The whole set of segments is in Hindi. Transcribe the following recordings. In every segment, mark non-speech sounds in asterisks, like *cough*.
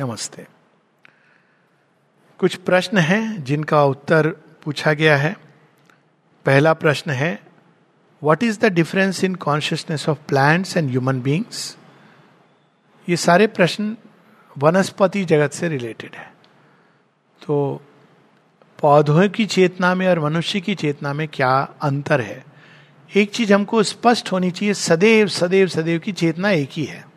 नमस्ते। कुछ प्रश्न हैं जिनका उत्तर पूछा गया है। पहला प्रश्न है what is the difference in consciousness of plants and human beings ये सारे प्रश्न वनस्पति जगत से रिलेटेड है। तो पौधों की चेतना में और मनुष्य की चेतना में क्या अंतर है? एक चीज़ हमको स्पष्ट होनी चाहिए, सदैव सदैव सदैव की चेतना एक ही है।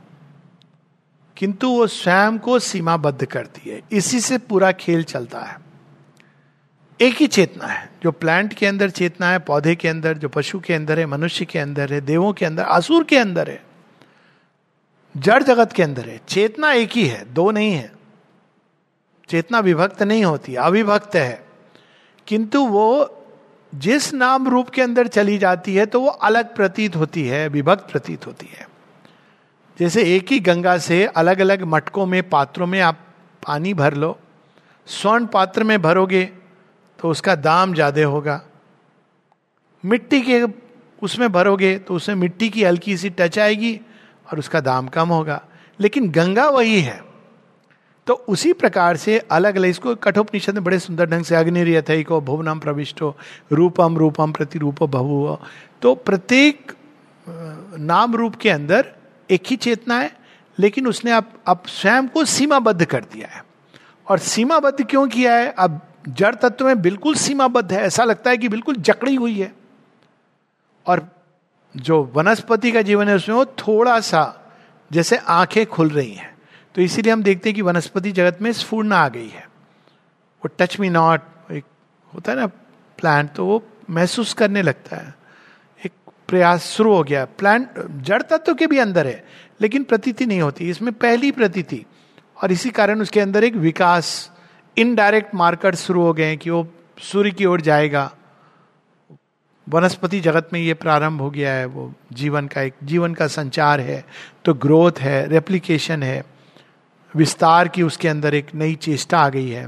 किंतु वो स्वयं को सीमाबद्ध करती है। इसी से पूरा खेल चलता है। एक ही चेतना है, जो प्लांट के अंदर चेतना है, पौधे के अंदर, जो पशु के अंदर है, मनुष्य के अंदर है, देवों के अंदर असुर के अंदर है, जड़ जगत के अंदर है। चेतना एक ही है, दो नहीं है। चेतना विभक्त नहीं होती, अविभक्त है। किंतु वो जिस नाम रूप के अंदर चली जाती है तो वो अलग प्रतीत होती है, विभक्त प्रतीत होती है। जैसे एक ही गंगा से अलग अलग मटकों में, पात्रों में आप पानी भर लो। स्वर्ण पात्र में भरोगे तो उसका दाम ज़्यादा होगा। मिट्टी के उसमें भरोगे तो उसमें मिट्टी की हल्की सी टच आएगी और उसका दाम कम होगा। लेकिन गंगा वही है। तो उसी प्रकार से अलग अलग इसको कठोपनिषद में बड़े सुंदर ढंग से अग्निरियथ को भुवनम प्रविष्टो, रूपम रूपम प्रतिरूप बहु तो प्रत्येक नाम रूप के अंदर एक ही चेतना है, लेकिन उसने अब अब स्वयं को सीमाबद्ध कर दिया है। और सीमाबद्ध क्यों किया है? अब जड़ तत्व में बिल्कुल सीमाबद्ध है। ऐसा लगता है कि बिल्कुल जकड़ी हुई है। और जो वनस्पति का जीवन है, उसमें वो थोड़ा सा, जैसे आँखें खुल रही हैं। तो इसीलिए हम देखते हैं कि वनस्पति जगत में स्फूर्ण आ गई है। वो टच मी नॉट एक होता है ना प्लांट तो वो महसूस करने लगता है। प्रयास शुरू हो गया। प्लान जड़ तत्व के भी अंदर है, लेकिन प्रतीति नहीं होती। इसमें पहली प्रतीति, और इसी कारण उसके अंदर एक विकास इनडायरेक्ट मार्कर शुरू हो गए हैं कि वो सूर्य की ओर जाएगा। वनस्पति जगत में ये प्रारंभ हो गया है, वो जीवन का एक, जीवन का संचार है तो ग्रोथ है रेप्लीकेशन है, विस्तार की उसके अंदर एक नई चेष्टा आ गई है।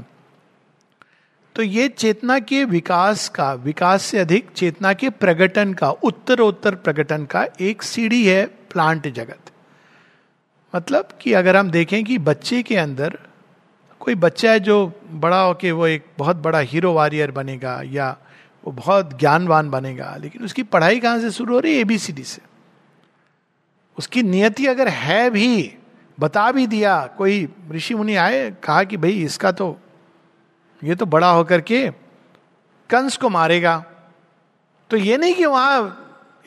तो ये चेतना के विकास का, विकास से अधिक चेतना के प्रगटन का, उत्तरोत्तर प्रगटन का एक सीढ़ी है प्लांट जगत। मतलब कि अगर हम देखें कि बच्चे के अंदर कोई बच्चा है जो बड़ा होके वो एक बहुत बड़ा हीरो वॉरियर बनेगा या वो बहुत ज्ञानवान बनेगा, लेकिन उसकी पढ़ाई कहाँ से शुरू हो रही है? एबीसीडी से। उसकी नियति अगर है भी, बता भी दिया, कोई ऋषि मुनि आए, कहा कि भाई इसका तो ये तो बड़ा होकर के कंस को मारेगा। तो ये नहीं कि वहाँ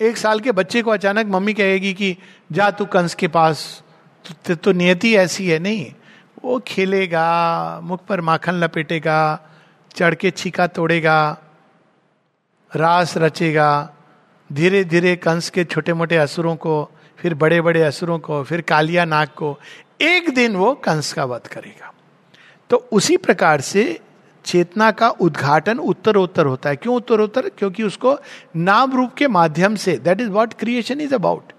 एक साल के बच्चे को अचानक मम्मी कहेगी कि जा तू कंस के पास तो, तो नियति ऐसी है नहीं। वो खेलेगा मुख पर माखन लपेटेगा चढ़ के छीका तोड़ेगा रास रचेगा। धीरे धीरे कंस के छोटे मोटे असुरों को फिर बड़े बड़े असुरों को फिर कालिया नाग को एक दिन वो कंस का वध करेगा। तो उसी प्रकार से चेतना का उद्घाटन उत्तरोत्तर होता है। क्यों उत्तरोत्तर? क्योंकि उसको नाम रूप के माध्यम से that is what creation is about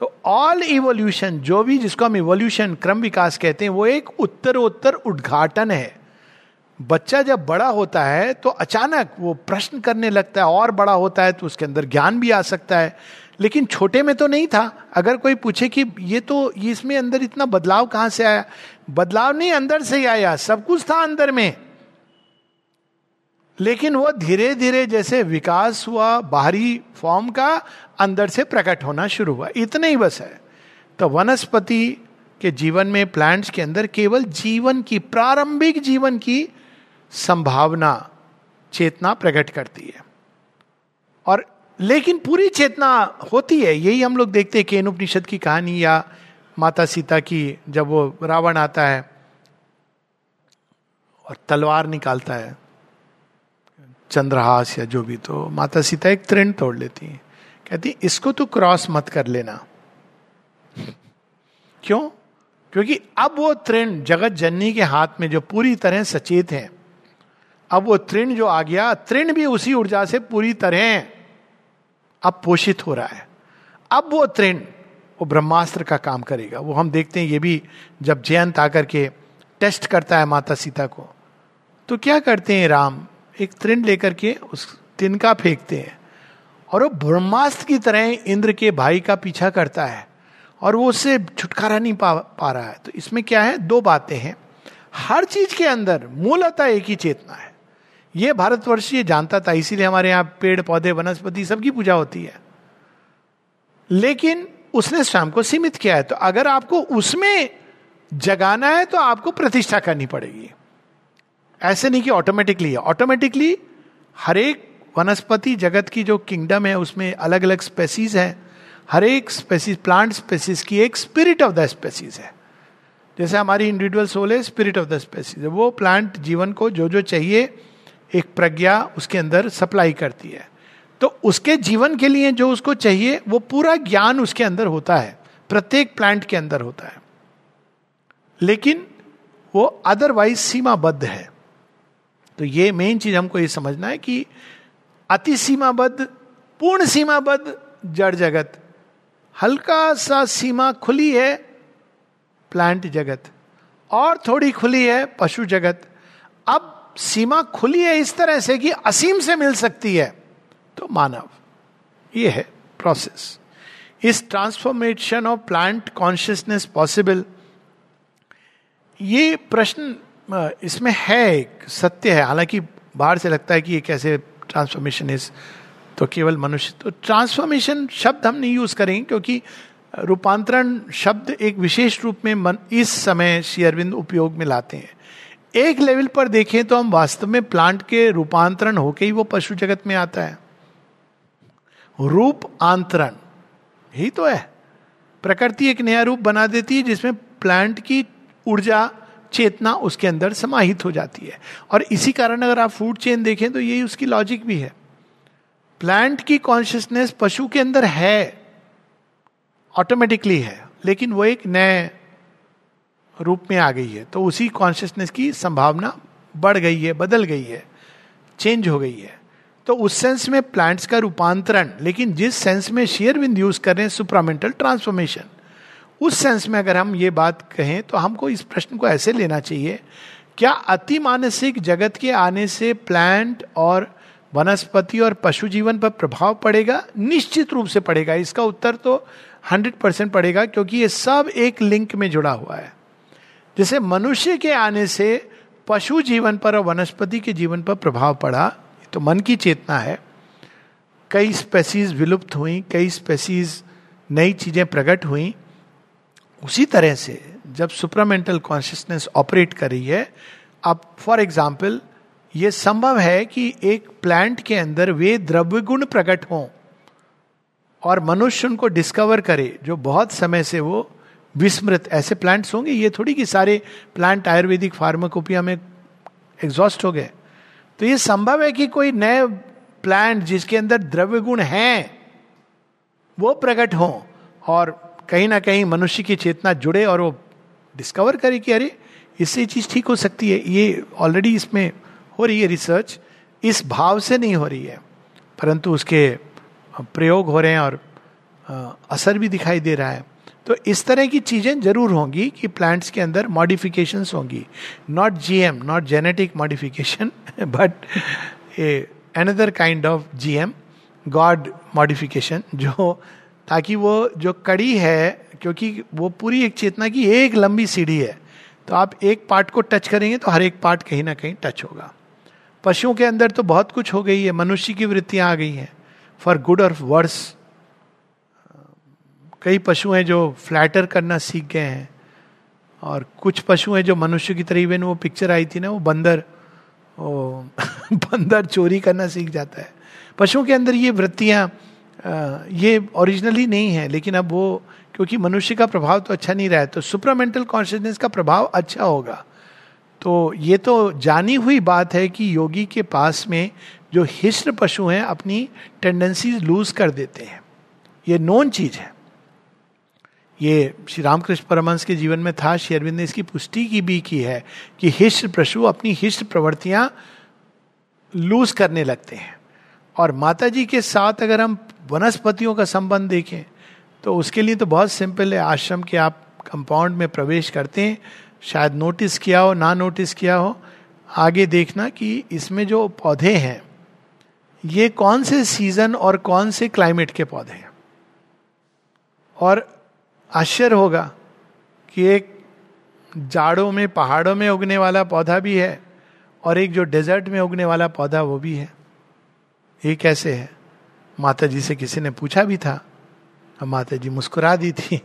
तो ऑल इवोल्यूशन जो भी जिसको हम इवोल्यूशन क्रम विकास कहते हैं, वो एक उत्तरोत्तर उद्घाटन है। बच्चा जब बड़ा होता है तो अचानक वो प्रश्न करने लगता है, और बड़ा होता है तो उसके अंदर ज्ञान भी आ सकता है। लेकिन छोटे में तो नहीं था। अगर कोई पूछे कि ये तो इसमें अंदर इतना बदलाव कहाँ से आया? बदलाव नहीं, अंदर से ही आया। सब कुछ था अंदर में। लेकिन वो धीरे धीरे जैसे विकास हुआ, बाहरी फॉर्म का, अंदर से प्रकट होना शुरू हुआ। इतना ही बस है। तो वनस्पति के जीवन में प्लांट्स के अंदर केवल जीवन की, प्रारंभिक जीवन की संभावना, चेतना प्रकट करती है। और लेकिन पूरी चेतना होती है। यही हम लोग देखते हैं केन उपनिषद की कहानी या माता सीता की, जब वो रावण आता है और तलवार निकालता है। चंद्रहास या जो भी तो माता सीता एक त्रिण तोड़ लेती है। कहती इसको तो क्रॉस मत कर लेना। *laughs* क्यों? क्योंकि अब वो तृण जगत जननी के हाथ में जो पूरी तरह सचेत है, अब वो तृण जो आ गया, तृण भी उसी ऊर्जा से पूरी तरह अब पोषित हो रहा है। अब वो तृण, वो ब्रह्मास्त्र का काम करेगा। वो हम देखते हैं, ये भी जब जयंत आकर के टेस्ट करता है माता सीता को। तो क्या करते हैं राम? एक तृण लेकर के उस तिनका फेंकते हैं। और वो ब्रह्मास्त्र की तरह इंद्र के भाई का पीछा करता है और वो उससे छुटकारा नहीं पा पा रहा है। तो इसमें क्या है? दो बातें हैं। हर चीज़ के अंदर मूलतः एक ही चेतना है। ये भारतवर्ष ये जानता था, इसीलिए हमारे यहाँ पेड़, पौधे, वनस्पति सबकी पूजा होती है। लेकिन उसने शाम को सीमित किया है। तो अगर आपको उसमें जगाना है तो आपको प्रतिष्ठा करनी पड़ेगी। ऐसे नहीं कि ऑटोमेटिकली है। ऑटोमेटिकली हर एक वनस्पति जगत की जो किंगडम है, उसमें अलग अलग स्पेसीज है। हर एक स्पेसीज प्लांट स्पेसीज की एक स्पिरिट ऑफ़ द स्पेसीज है। जैसे हमारी इंडिविजुअल सोल है स्पिरिट ऑफ़ द स्पेसीज वो प्लांट जीवन को जो जो चाहिए, एक प्रज्ञा उसके अंदर सप्लाई करती है। तो उसके जीवन के लिए जो उसको चाहिए, वो पूरा ज्ञान उसके अंदर होता है। प्रत्येक प्लांट के अंदर होता है। लेकिन वो अदरवाइज़ सीमाबद्ध है। तो ये मेन चीज़ हमको ये समझना है कि अति सीमाबद्ध पूर्ण सीमाबद्ध जड़ जगत। हल्का सा सीमा खुली है प्लांट जगत। और थोड़ी खुली है, पशु जगत। अब सीमा खुली है इस तरह से कि असीम से मिल सकती है तो मानव। ये है process is transformation of plant consciousness possible ये प्रश्न इसमें है एक सत्य है। हालाँकि बाहर से लगता है कि ये कैसे ट्रांसफॉर्मेशन इज़ तो केवल मनुष्य। तो ट्रांसफॉर्मेशन शब्द हम नहीं यूज़ करेंगे क्योंकि रूपांतरण शब्द एक विशेष रूप में मन, इस समय शेयरविंद उपयोग में लाते हैं। एक लेवल पर देखें तो हम वास्तव में प्लांट के रूपांतरण होके ही वो पशु जगत में आता है। रूप आंतरण ही तो है। प्रकृति एक नया रूप बना देती है जिसमें प्लांट की ऊर्जा चेतना उसके अंदर समाहित हो जाती है। और इसी कारण अगर आप फ़ूड चेन देखें तो यही उसकी लॉजिक भी है। प्लांट की कॉन्शियसनेस पशु के अंदर है ऑटोमेटिकली है, लेकिन वो एक नए रूप में आ गई है। तो उसी कॉन्शियसनेस की संभावना बढ़ गई है, बदल गई है चेंज हो गई है। तो उस सेंस में प्लांट्स का रूपांतरण, लेकिन जिस सेंस में शेयर विंद यूज़ कर रहे हैं सुप्रामेंटल ट्रांसफॉर्मेशन उस सेंस में अगर हम ये बात कहें तो हमको इस प्रश्न को ऐसे लेना चाहिए, क्या अति मानसिक जगत के आने से प्लांट और वनस्पति और पशु जीवन पर प्रभाव पड़ेगा? निश्चित रूप से पड़ेगा। इसका उत्तर तो हंड्रेड परसेंट पड़ेगा, क्योंकि ये सब एक लिंक में जुड़ा हुआ है। जैसे मनुष्य के आने से पशु जीवन पर और वनस्पति के जीवन पर प्रभाव पड़ा तो मन की चेतना है। कई स्पेसीज विलुप्त हुई, कई स्पेसीज नई चीज़ें प्रकट हुई उसी तरह से जब सुपरामेंटल कॉन्शियसनेस ऑपरेट कर रही है अब फॉर एग्ज़ाम्पल ये संभव है कि एक प्लांट के अंदर वे द्रव्य गुण प्रकट हों और मनुष्य उनको डिस्कवर करे, जो बहुत समय से वो विस्मृत, ऐसे प्लांट्स होंगे, ये थोड़ी कि सारे प्लांट आयुर्वेदिक फार्माकोपिया में एग्जॉस्ट हो गए। तो ये संभव है कि कोई नए प्लांट जिसके अंदर द्रव्य गुण हैं, वो प्रकट हों और कहीं ना कहीं मनुष्य की चेतना जुड़े और वो डिस्कवर करे कि अरे, इससे चीज़ ठीक हो सकती है। ये ऑलरेडी इसमें हो रही है रिसर्च इस भाव से नहीं हो रही है। परंतु उसके प्रयोग हो रहे हैं और असर भी दिखाई दे रहा है। तो इस तरह की चीज़ें ज़रूर होंगी कि प्लांट्स के अंदर मॉडिफिकेशन होंगी। Not GM not genetic modification but a another kind of GM god modification जो ताकि वो जो कड़ी है, क्योंकि वो पूरी एक चेतना की एक लंबी सीढ़ी है तो आप एक पार्ट को टच करेंगे तो हर एक पार्ट कहीं ना कहीं टच होगा। पशुओं के अंदर तो बहुत कुछ हो गई है, मनुष्य की वृत्तियाँ आ गई हैं। फॉर गुड और वर्स कई पशु हैं जो फ्लैटर करना सीख गए हैं, और कुछ पशु हैं जो मनुष्य की तरह इवन वो पिक्चर आई थी ना, वो बंदर वो *laughs* बंदर चोरी करना सीख जाता है। पशुओं के अंदर ये वृत्तियाँ ये ओरिजिनली नहीं है, लेकिन अब वो, क्योंकि मनुष्य का प्रभाव तो अच्छा नहीं रहा है तो सुपरामेंटल कॉन्शियसनेस का प्रभाव अच्छा होगा। तो ये तो जानी हुई बात है कि योगी के पास में जो हिस्र पशु हैं, अपनी टेंडेंसीज लूज कर देते हैं। ये नोन चीज़ है। ये श्री रामकृष्ण परमंश के जीवन में था, श्री अरविंद ने इसकी पुष्टि की भी की है कि हिष्ट पशु अपनी हिष्ट प्रवृत्तियाँ लूज करने लगते हैं। और माता जी के साथ अगर हम वनस्पतियों का संबंध देखें तो उसके लिए तो बहुत सिंपल है, आश्रम के आप कंपाउंड में प्रवेश करते हैं, शायद नोटिस किया हो, ना नोटिस किया हो, आगे देखना कि इसमें जो पौधे हैं, ये कौन से सीज़न और कौन से क्लाइमेट के पौधे हैं? और आश्चर्य होगा कि एक जाड़ों में, पहाड़ों में उगने वाला पौधा भी है और एक जो डेजर्ट में उगने वाला पौधा वो भी है। ये कैसे है? माता जी से किसी ने पूछा भी था। माता जी मुस्कुरा दी थी।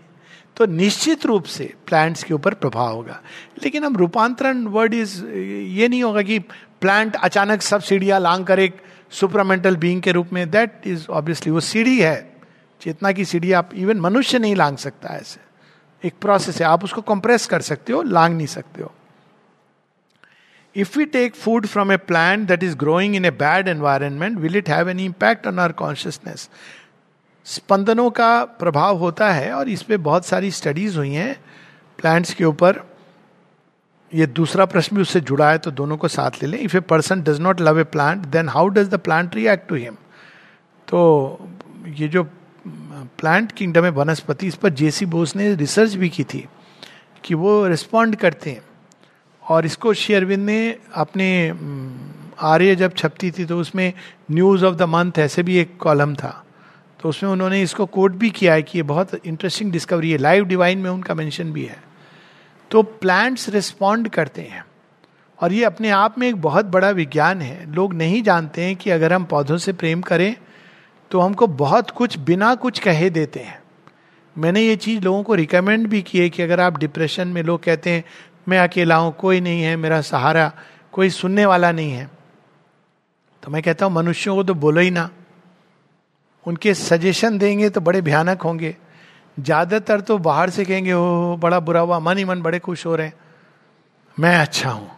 तो निश्चित रूप से प्लांट्स के ऊपर प्रभाव होगा। लेकिन हम रूपांतरण वर्ड इज़ ये नहीं होगा कि प्लांट अचानक सब सीढ़ियाँ लांग कर एक सुपरामेंटल बींग के रूप में दैट इज़ ऑब्वियसली वो सीढ़ी है। चेतना की सीढ़ी आप इवन मनुष्य नहीं लांग सकता ऐसे। एक प्रोसेस है। आप उसको कंप्रेस कर सकते हो, लांग नहीं सकते हो। If we take food from a plant that is growing in a bad environment will it have an impact on our consciousness स्पंदनों का प्रभाव होता है और इस पर बहुत सारी स्टडीज़ हुई हैं प्लांट्स के ऊपर। ये दूसरा प्रश्न भी उससे जुड़ा है तो दोनों को साथ ले लें। If a person does not love a plant then how does the plant react to him तो ये जो प्लांट किंगडम है, वनस्पति, इस पर जेसी बोस ने रिसर्च भी की थी कि वो रिस्पॉन्ड करते हैं। और इसको शेयरविंद ने अपने आर्य जब छपती थी तो उसमें न्यूज़ ऑफ़ द मंथ ऐसे भी एक कॉलम था। तो उसमें उन्होंने इसको कोट भी किया है कि ये बहुत इंटरेस्टिंग डिस्कवरी है। लाइव डिवाइन में उनका मेंशन भी है। तो प्लांट्स रिस्पॉन्ड करते हैं। और ये अपने आप में एक बहुत बड़ा विज्ञान है। लोग नहीं जानते हैं कि अगर हम पौधों से प्रेम करें तो हमको बहुत कुछ बिना कुछ कहे देते हैं। मैंने ये चीज़ लोगों को रिकमेंड भी की है कि अगर आप डिप्रेशन में लोग कहते हैं मैं अकेला हूँ, कोई नहीं है मेरा सहारा, कोई सुनने वाला नहीं है। तो मैं कहता हूँ, मनुष्यों को तो बोलो ही ना। उनके सजेशन देंगे तो बड़े भयानक होंगे। ज़्यादातर तो बाहर से कहेंगे ओ बड़ा बुरा हुआ, मन ही मन बड़े खुश हो रहे हैं। मैं अच्छा हूँ।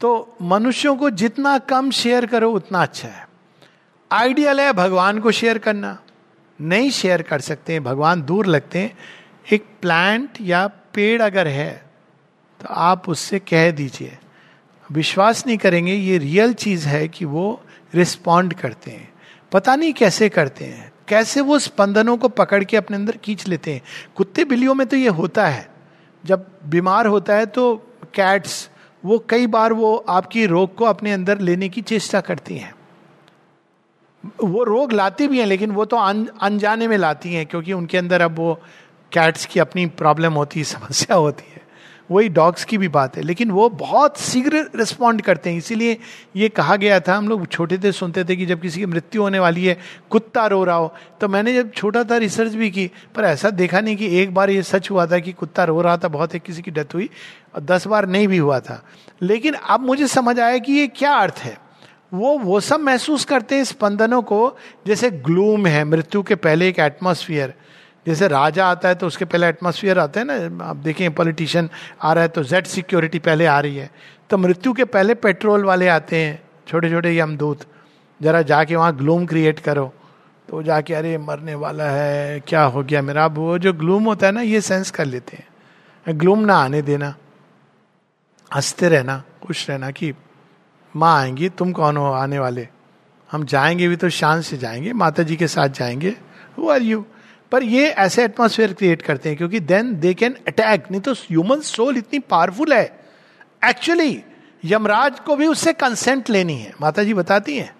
तो मनुष्यों को जितना कम शेयर करो, उतना अच्छा है। आइडियल है भगवान को शेयर करना। नहीं शेयर कर सकते हैं, भगवान दूर लगते हैं। एक प्लांट या पेड़ अगर है तो आप उससे कह दीजिए। विश्वास नहीं करेंगे, ये रियल चीज़ है कि वो रिस्पॉन्ड करते हैं। पता नहीं कैसे करते हैं। कैसे वो स्पंदनों को पकड़ के अपने अंदर खींच लेते हैं। कुत्ते बिल्लियों में तो ये होता है। जब बीमार होता है तो कैट्स वो कई बार वो आपकी रोग को अपने अंदर लेने की चेष्टा करती हैं। वो रोग लाती भी हैं, लेकिन वो तो अनजाने में लाती हैं, क्योंकि उनके अंदर अब वो कैट्स की अपनी प्रॉब्लम होती है, *laughs* समस्या होती है। वही डॉग्स की भी बात है। लेकिन वो बहुत शीघ्र रिस्पॉन्ड करते हैं। इसीलिए ये कहा गया था, हम लोग छोटे थे, सुनते थे कि जब किसी की मृत्यु होने वाली है, कुत्ता रो रहा हो तो मैंने जब छोटा था रिसर्च भी की, पर ऐसा देखा नहीं कि एक बार ये सच हुआ था कि कुत्ता रो रहा था, बहुत एक किसी की डेथ हुई, और दस बार नहीं भी हुआ था। लेकिन अब मुझे समझ आया कि ये क्या अर्थ है। वो वो सब महसूस करते हैं स्पंदनों को, जैसे ग्लूम है, मृत्यु के पहले एक एटमोसफियर जैसे राजा आता है तो उसके पहले एटमोसफियर आता है ना, आप देखें पॉलिटिशियन आ रहा है तो जेड सिक्योरिटी पहले आ रही है। तो मृत्यु के पहले पेट्रोल वाले आते हैं छोटे छोटे यमदूत जरा जाके वहाँ ग्लूम क्रिएट करो। तो जाके, अरे, मरने वाला है, क्या हो गया मेरा? अब वो जो ग्लूम होता है ना, ये सेंस कर लेते हैं। ग्लूम ना आने देना। हँसते रहना, खुश रहना कि, माँ आएँगी, तुम कौन हो आने वाले? हम जाएँगे भी तो शान से जाएँगे माता जी के साथ जाएँगे। हु आर यू पर ये ऐसे एटमोसफेयर क्रिएट करते हैं, क्योंकि देन दे कैन अटैक नहीं तो ह्यूमन सोल इतनी पावरफुल है। एक्चुअली यमराज को भी उससे कंसेंट लेनी है। माता जी बताती हैं।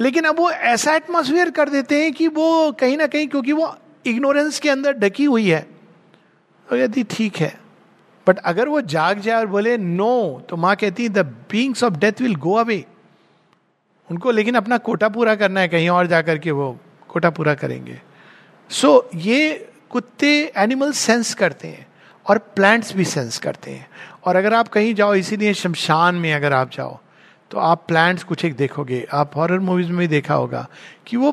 लेकिन अब वो ऐसा एटमोसफियर कर देते हैं कि वो कहीं ना कहीं, क्योंकि वो इग्नोरेंस के अंदर ढकी हुई है। तो यदि ठीक है। बट अगर वो जाग जाए और बोले नो तो माँ कहती है the beings of death will go away उनको लेकिन अपना कोटा पूरा करना है, कहीं और जाकर के वो कोटा पूरा करेंगे। सो so, ये कुत्ते एनिमल सेंस करते हैं और प्लांट्स भी सेंस करते हैं। और अगर आप कहीं जाओ इसीलिए शमशान में अगर आप जाओ तो आप प्लांट्स कुछ एक देखोगे। आप हॉरर मूवीज़ में भी देखा होगा कि वो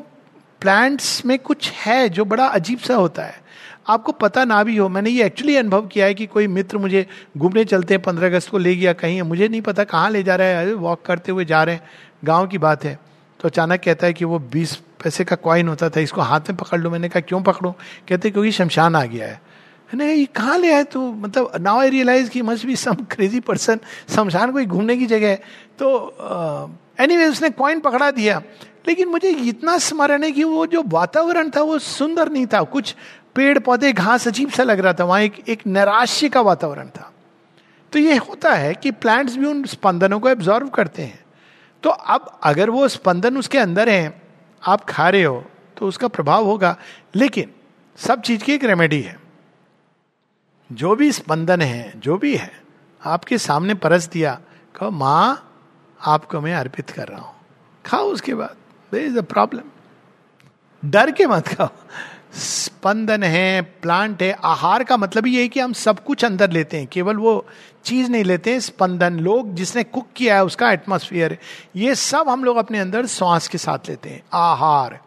प्लांट्स में कुछ है जो बड़ा अजीब सा होता है। आपको पता ना भी हो मैंने ये एक्चुअली अनुभव किया है कि कोई मित्र मुझे घूमने चलते हैं पंद्रह अगस्त को ले गया कहीं मुझे नहीं पता कहाँ ले जा रहा है वॉक करते हुए जा रहे हैं। गाँव की बात है तो अचानक कहता है कि वो बीस पैसे का कॉइन होता था इसको हाथ में पकड़ लो। मैंने कहा क्यों पकड़ो? कहते क्योंकि शमशान आ गया है। मैंने ये कहाँ ले आए तो? मतलब नाउ आई रियलाइज़ की must be some crazy person शमशान कोई घूमने की जगह है। तो एनी uh, उसने कॉइन पकड़ा दिया। लेकिन मुझे इतना स्मरण है कि वो जो वातावरण था वो सुंदर नहीं था। कुछ पेड़ पौधे घास अजीब सा लग रहा था। वहाँ एक एक नैराश्य का वातावरण था। तो ये होता है कि प्लांट्स भी उन स्पंदनों को एब्जॉर्व करते हैं। तो अब अगर वो स्पंदन उसके अंदर है आप खा रहे हो तो उसका प्रभाव होगा। लेकिन सब चीज़ की एक रेमेडी है। जो भी स्पंदन है, जो भी है, आपके सामने परस दिया, कहो, माँ, आपको मैं अर्पित कर रहा हूँ। खाओ उसके बाद। देर इज़ अ प्रॉब्लम डर के मत खाओ। स्पंदन है, प्लांट है, आहार का मतलब ये है कि हम सब कुछ अंदर लेते हैं, केवल वो चीज़ नहीं लेते हैं, स्पंदन, लोग जिसने कुक किया है, उसका एटमोस्फियर ये सब हम लोग अपने अंदर श्वास के साथ लेते हैं, आहार।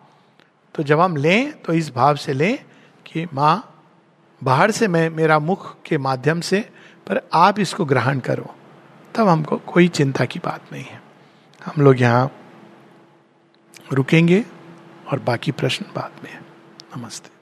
तो जब हम लें तो इस भाव से लें कि, माँ, बाहर से मैं, मेरा मुख के माध्यम से, पर आप इसको ग्रहण करो। तब हमको कोई चिंता की बात नहीं है। हम लोग यहाँ रुकेंगे और बाकी प्रश्न बाद में नमस्ते।